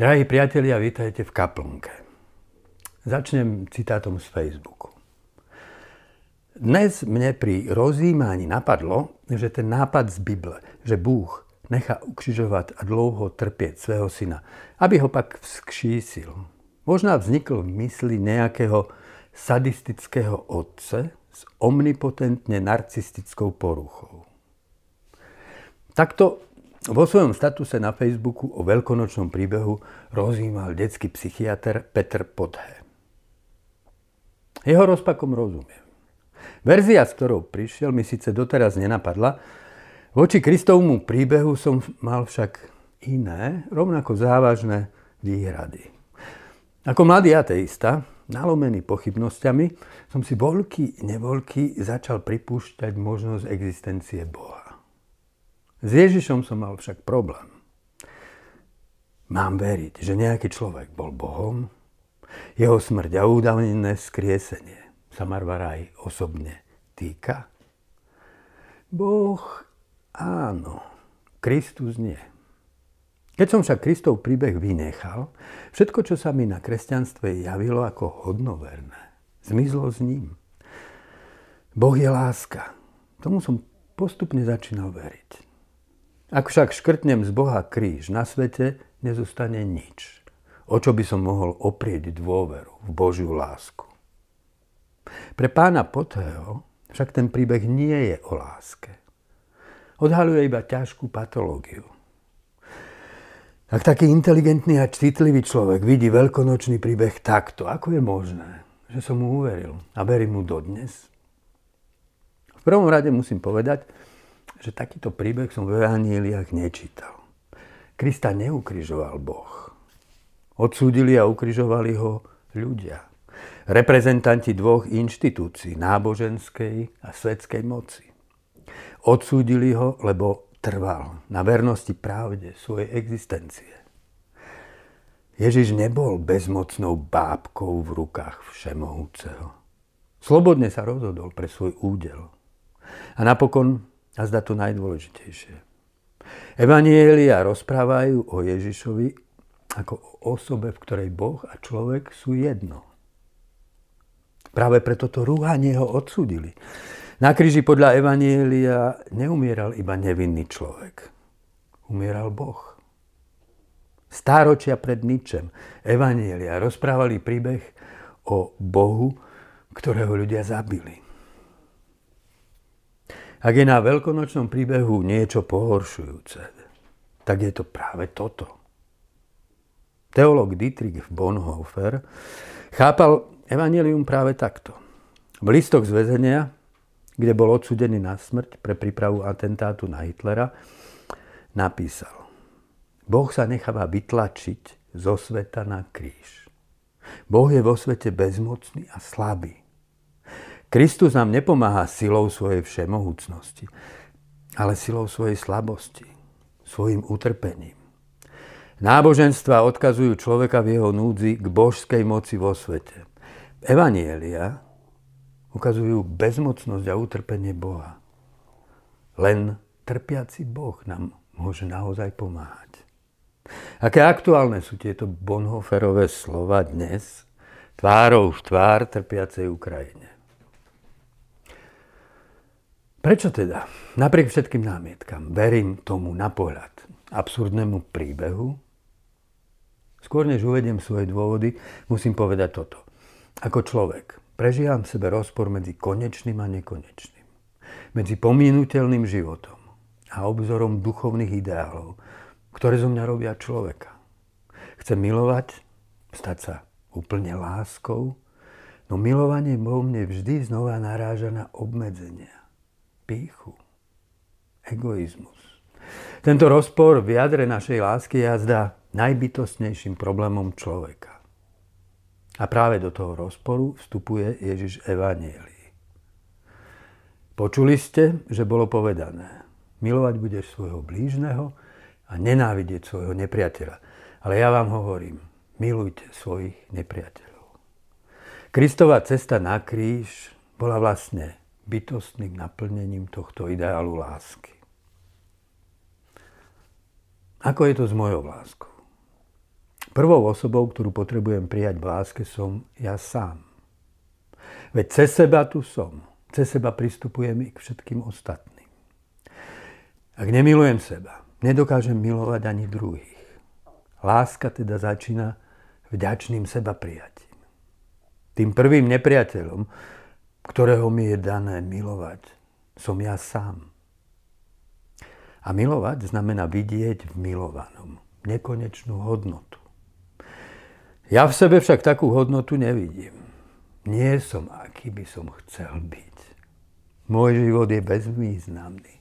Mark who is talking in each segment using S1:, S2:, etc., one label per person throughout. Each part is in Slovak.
S1: Drahí priatelia, vítajte v kaplnke. Začnem citátom z Facebooku. Dnes mne pri rozjímaní napadlo, že ten nápad z Bible, že Búh nechá ukřižovať a dlouho trpieť svého syna, aby ho pak vzkšísil. Možná vznikl v mysli nejakého sadistického otce s omnipotentne narcistickou poruchou. Takto vo svojom statuse na Facebooku o veľkonočnom príbehu rozímal detský psychiatr Petr Podhe. Jeho rozpakom rozumiem. Verzia, s ktorou prišiel, mi síce doteraz nenapadla, voči Kristovmu príbehu som mal však iné, rovnako závažné výhrady. Ako mladý ateista, nalomený pochybnosťami, som si voľky, nevoľky začal pripúšťať možnosť existencie Boha. S Ježišom som mal však problém. Mám veriť, že nejaký človek bol Bohom, jeho smrť a údavnené skriesenie sa Marvaraj osobne týka? Boh áno, Kristus nie. Keď som však Kristov príbeh vynechal, všetko, čo sa mi na kresťanstve javilo ako hodnoverné, zmizlo s ním. Boh je láska. Tomu som postupne začínal veriť. Ak však škrtnem z Boha kríž, na svete nezostane nič. O čo by som mohol oprieť dôveru v Božiu lásku. Pre pána Potého však ten príbeh nie je o láske. Odhaluje iba ťažkú patológiu. Ak taký inteligentný a citlivý človek vidí veľkonočný príbeh takto, ako je možné, že som mu uveril a verím mu dodnes? V prvom rade musím povedať, že takýto príbeh som v Evaníliách nečítal. Krista neukrižoval Boh. Odsúdili a ukrižovali ho ľudia. Reprezentanti dvoch inštitúcií, náboženskej a svetskej moci. Odsúdili ho, lebo trval na vernosti pravde svojej existencie. Ježiš nebol bezmocnou bábkou v rukách všemohúceho. Slobodne sa rozhodol pre svoj údel. A napokon a zda to najdôležitejšie. Evanielia rozprávajú o Ježišovi ako o osobe, v ktorej Boh a človek sú jedno. Práve preto to rúhanie ho odsudili. Na kríži podľa Evanielia neumieral iba nevinný človek. Umieral Boh. Stáročia pred ničem Evanielia rozprávali príbeh o Bohu, ktorého ľudia zabili. Ak je na veľkonočnom príbehu niečo pohoršujúce, tak je to práve toto. Teológ Dietrich Bonhoeffer chápal evanelium práve takto. V listoch z väzenia, kde bol odsudený na smrť pre prípravu atentátu na Hitlera, napísal Boh sa necháva vytlačiť zo sveta na kríž. Boh je vo svete bezmocný a slabý. Kristus nám nepomáha silou svojej všemohúcnosti, ale silou svojej slabosti, svojim utrpením. Náboženstva odkazujú človeka v jeho núdzi k božskej moci vo svete. Evanielia ukazujú bezmocnosť a utrpenie Boha. Len trpiaci Boh nám môže naozaj pomáhať. Aké aktuálne sú tieto Bonhoferové slova dnes, tvárou v tvár trpiacej Ukrajine. Prečo teda, napriek všetkým námietkam, verím tomu na pohľad absurdnému príbehu? Skôr než uvediem svoje dôvody, musím povedať toto. Ako človek prežívam v sebe rozpor medzi konečným a nekonečným. Medzi pomínutelným životom a obzorom duchovných ideálov, ktoré zo mňa robia človeka. Chcem milovať, stať sa úplne láskou, no milovanie vo mne vždy znova naráža na obmedzenia píchu, egoizmus. Tento rozpor v jadre našej lásky je jazda najbytostnejším problémom človeka. A práve do toho rozporu vstupuje Ježiš Evanielii. Počuli ste, že bolo povedané, milovať budeš svojho blížneho a nenávidieť svojho nepriateľa. Ale ja vám hovorím, milujte svojich nepriateľov. Kristová cesta na kríž bola vlastne bytostným naplnením tohto ideálu lásky. Ako je to s mojou láskou? Prvou osobou, ktorú potrebujem prijať v láske, som ja sám. Veď cez seba tu som. Cez seba pristupujem i k všetkým ostatným. Ak nemilujem seba, nedokážem milovať ani druhých. Láska teda začína vďačným seba prijatím. Tým prvým nepriateľom, ktorého mi je dané milovať, som ja sám. A milovať znamená vidieť v milovanom nekonečnú hodnotu. Ja v sebe však takú hodnotu nevidím. Nie som, aký by som chcel byť. Môj život je bezvýznamný.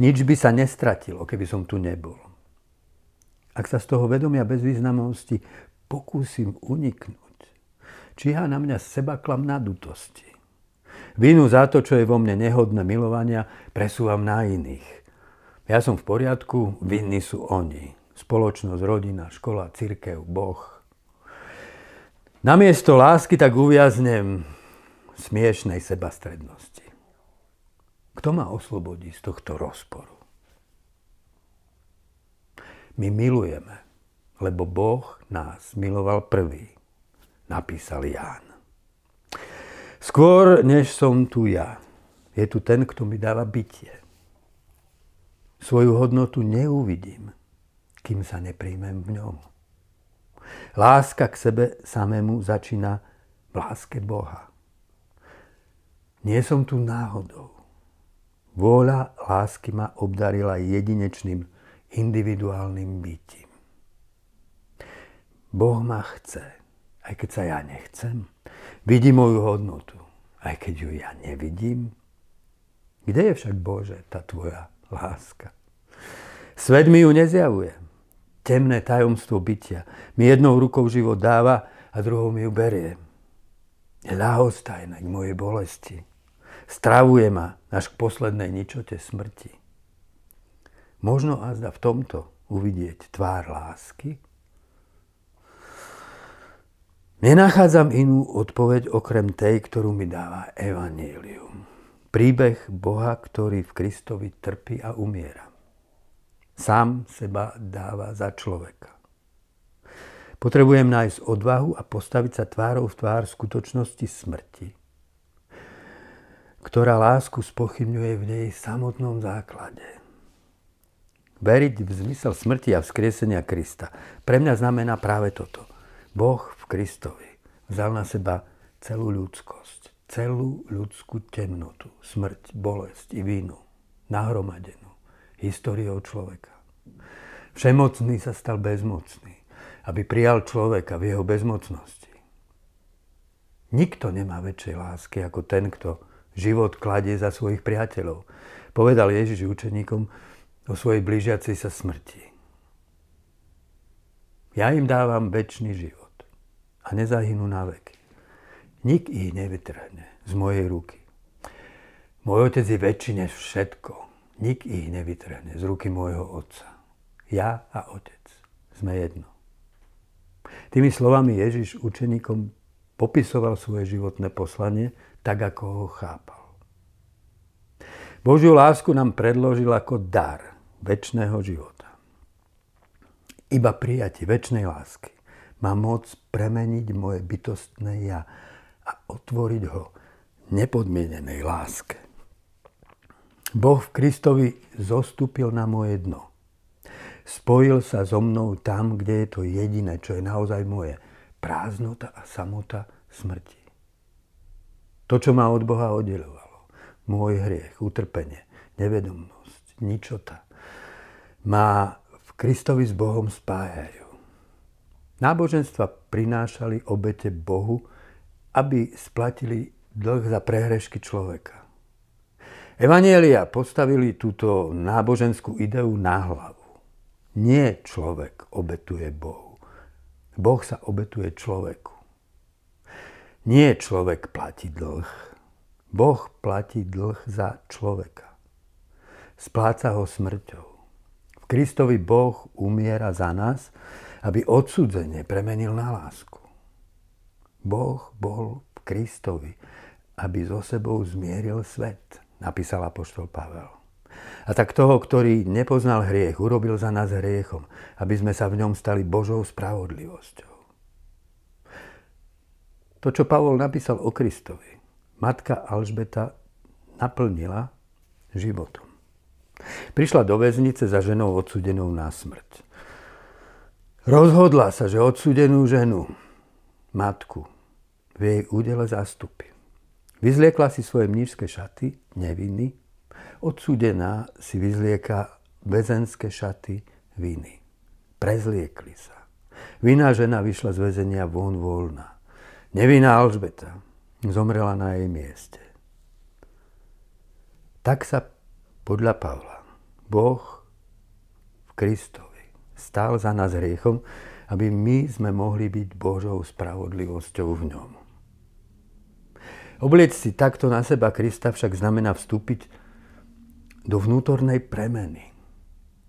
S1: Nič by sa nestratilo, keby som tu nebol. Ak sa z toho vedomia bezvýznamnosti pokúsim uniknúť, číha na mňa seba klam nadutosti. Vinu za to, čo je vo mne nehodné milovania, presúvam na iných. Ja som v poriadku, vinní sú oni. Spoločnosť, rodina, škola, církev, Boh. Namiesto lásky tak uviaznem smiešnej sebastrednosti. Kto ma oslobodí z tohto rozporu? My milujeme, lebo Boh nás miloval prvý, napísal Ján. Skôr, než som tu ja, je tu ten, kto mi dáva bytie. Svoju hodnotu neuvidím, kým sa nepríjmem v ňom. Láska k sebe samému začína v láske Boha. Nie som tu náhodou. Vôľa lásky ma obdarila jedinečným individuálnym bytím. Boh ma chce, aj keď sa ja nechcem. Vidí moju hodnotu, aj keď ju ja nevidím. Kde je však Bože tá tvoja láska? Svet mi ju nezjavuje. Temné tajomstvo bytia mi jednou rukou život dáva a druhou mi ju berie. Je ľahostajné k mojej bolesti. Stravuje ma až k poslednej ničote smrti. Možno azda v tomto uvidieť tvár lásky? Nenachádzam inú odpoveď okrem tej, ktorú mi dáva Evangelium. Príbeh Boha, ktorý v Kristovi trpí a umiera. Sám seba dáva za človeka. Potrebujem nájsť odvahu a postaviť sa tvárou v tvár skutočnosti smrti, ktorá lásku spochybňuje v nej samotnom základe. Veriť v zmysel smrti a vzkriesenia Krista pre mňa znamená práve toto. Boh v Kristovi vzal na seba celú ľudskosť, celú ľudskú temnotu, smrť, bolesť i vínu, nahromadenú históriou človeka. Všemocný sa stal bezmocný, aby prijal človeka v jeho bezmocnosti. Nikto nemá väčšej lásky ako ten, kto život kladie za svojich priateľov. Povedal Ježiš učeníkom, o svojej blížiacej sa smrti. Ja im dávam väčší život a nezahynú na veky. Nik ich nevytrhne z mojej ruky. Môj otec je väčší než všetko. Nik ich nevytrhne z ruky môjho otca. Ja a otec sme jedno. Tými slovami Ježiš učeníkom popisoval svoje životné poslanie tak, ako ho chápal. Božiu lásku nám predložil ako dar väčšného života. Iba prijatie väčšnej lásky má moc premeniť moje bytostné ja a otvoriť ho nepodmienenej láske. Boh v Kristovi zostúpil na moje dno. Spojil sa so mnou tam, kde je to jediné, čo je naozaj moje. Prázdnota a samota smrti. To, čo ma od Boha oddelovalo. Môj hriech, utrpenie, nevedomnosť, ničota ma v Kristovi s Bohom spájajú. Náboženstva prinášali obete Bohu, aby splatili dlh za prehrešky človeka. Evanielia postavili túto náboženskú ideu na hlavu. Nie človek obetuje Bohu. Boh sa obetuje človeku. Nie človek platí dlh. Boh platí dlh za človeka. Spláca ho smrťou. Kristovi Boh umiera za nás, aby odsudzenie premenil na lásku. Boh bol v Kristovi, aby so sebou zmieril svet, napísal apoštol Pavel. A tak toho, ktorý nepoznal hriech, urobil za nás hriechom, aby sme sa v ňom stali Božou spravodlivosťou. To, čo Pavol napísal o Kristovi, matka Alžbeta naplnila životom. Prišla do väznice za ženou odsudenou na smrť. Rozhodla sa, že odsudenú ženu, matku, v jej údele zastupy. Vyzliekla si svoje mnížské šaty, neviny. Odsudená si vyzlieka väzenské šaty viny. Prezliekli sa. Vinná žena vyšla z väzenia von voľná. Nevinná Alžbeta zomrela na jej mieste. Tak sa podľa Pavla Boh v Kristovi stál za nás hriechom, aby my sme mohli byť Božou spravodlivosťou v ňom. Obliec si takto na seba Krista však znamená vstúpiť do vnútornej premeny.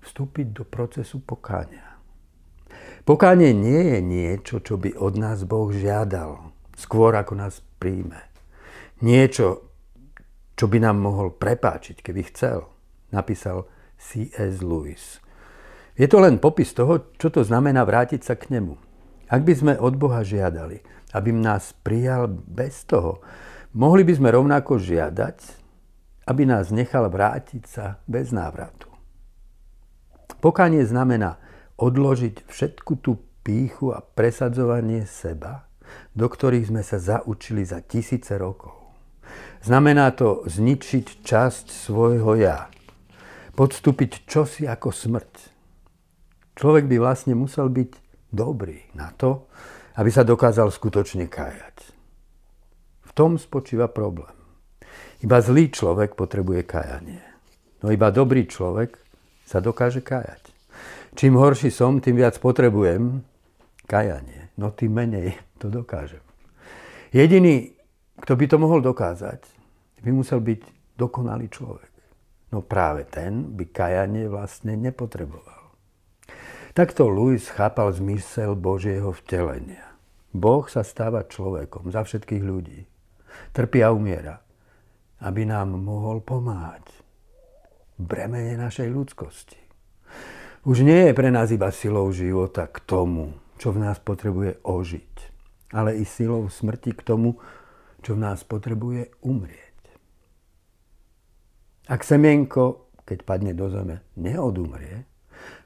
S1: Vstúpiť do procesu pokáňa. Pokánie nie je niečo, čo by od nás Boh žiadal, skôr ako nás príjme. Niečo, čo by nám mohol prepáčiť, keby chcel, napísal C.S. Lewis. Je to len popis toho, čo to znamená vrátiť sa k nemu. Ak by sme od Boha žiadali, aby nás prijal bez toho, Mohli by sme rovnako žiadať, aby nás nechal vrátiť sa bez návratu. Pokanie znamená odložiť všetku tú píchu a presadzovanie seba, do ktorých sme sa zaučili za tisíce rokov. Znamená to zničiť časť svojho ja. Podstúpiť čosi ako smrť. Človek by vlastne musel byť dobrý na to, aby sa dokázal skutočne kájať tom spočíva problém. Iba zlý človek potrebuje kajanie. No iba dobrý človek sa dokáže kajať. Čím horší som, tým viac potrebujem kajanie. No tým menej to dokážem. Jediný, kto by to mohol dokázať, by musel byť dokonalý človek. No práve ten by kajanie vlastne nepotreboval. Takto Louis chápal zmysel Božieho vtelenia. Boh sa stáva človekom za všetkých ľudí trpí a umiera, aby nám mohol pomáhať bremene našej ľudskosti. Už nie je pre nás iba silou života k tomu, čo v nás potrebuje ožiť, ale i silou smrti k tomu, čo v nás potrebuje umrieť. Ak semienko, keď padne do zeme, neodumrie,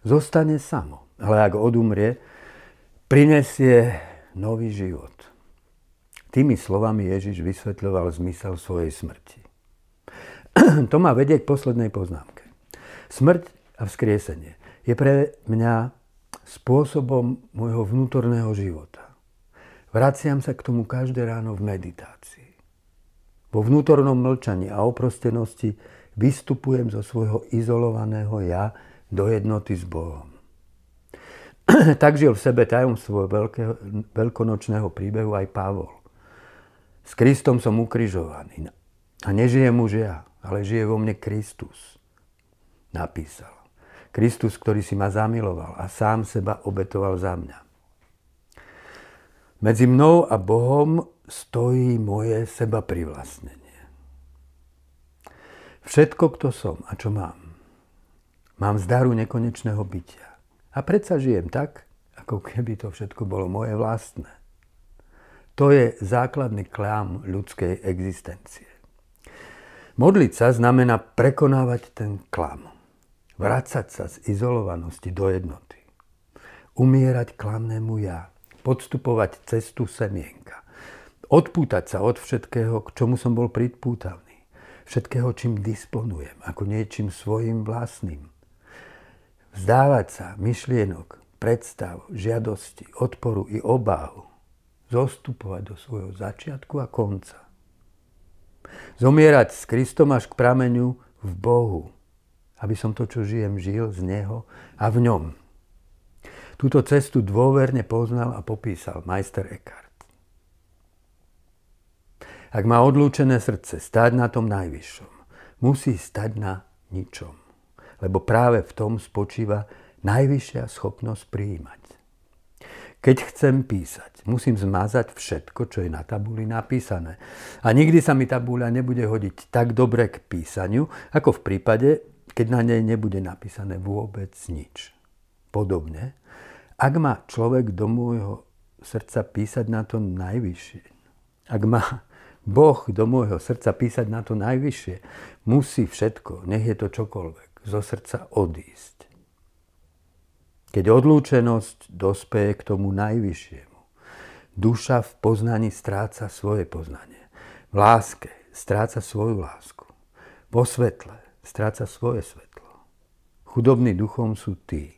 S1: zostane samo. Ale ak odumrie, prinesie nový život. Tými slovami Ježiš vysvetľoval zmysel svojej smrti. to ma vedie k poslednej poznámke. Smrť a vzkriesenie je pre mňa spôsobom môjho vnútorného života. Vraciam sa k tomu každé ráno v meditácii. Vo vnútornom mlčaní a oprostenosti vystupujem zo svojho izolovaného ja do jednoty s Bohom. tak žil v sebe tajomstvo veľkého, veľkonočného príbehu aj Pavol. S Kristom som ukrižovaný. A nežijem už ja, ale žije vo mne Kristus. Napísal. Kristus, ktorý si ma zamiloval a sám seba obetoval za mňa. Medzi mnou a Bohom stojí moje seba privlastnenie. Všetko, kto som a čo mám, mám z daru nekonečného bytia. A predsa žijem tak, ako keby to všetko bolo moje vlastné. To je základný klam ľudskej existencie. Modliť sa znamená prekonávať ten klam. Vrácať sa z izolovanosti do jednoty. Umierať klamnému ja. Podstupovať cestu semienka. Odpútať sa od všetkého, k čomu som bol pripútaný. Všetkého, čím disponujem, ako niečím svojim vlastným. Vzdávať sa myšlienok, predstav, žiadosti, odporu i obávu zostupovať do svojho začiatku a konca. Zomierať s Kristom až k prameňu v Bohu, aby som to, čo žijem, žil z Neho a v ňom. Túto cestu dôverne poznal a popísal majster Eckhart. Ak má odlúčené srdce stať na tom najvyššom, musí stať na ničom. Lebo práve v tom spočíva najvyššia schopnosť prijímať. Keď chcem písať, musím zmazať všetko, čo je na tabuli napísané. A nikdy sa mi tabula nebude hodiť tak dobre k písaniu, ako v prípade, keď na nej nebude napísané vôbec nič. Podobne, ak má človek do môjho srdca písať na to najvyššie, ak má Boh do môjho srdca písať na to najvyššie, musí všetko, nech je to čokoľvek, zo srdca odísť. Keď odlúčenosť dospeje k tomu najvyššiemu, duša v poznaní stráca svoje poznanie. V láske stráca svoju lásku. Vo svetle stráca svoje svetlo. Chudobní duchom sú tí,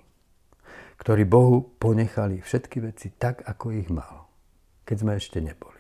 S1: ktorí Bohu ponechali všetky veci tak, ako ich mal, keď sme ešte neboli.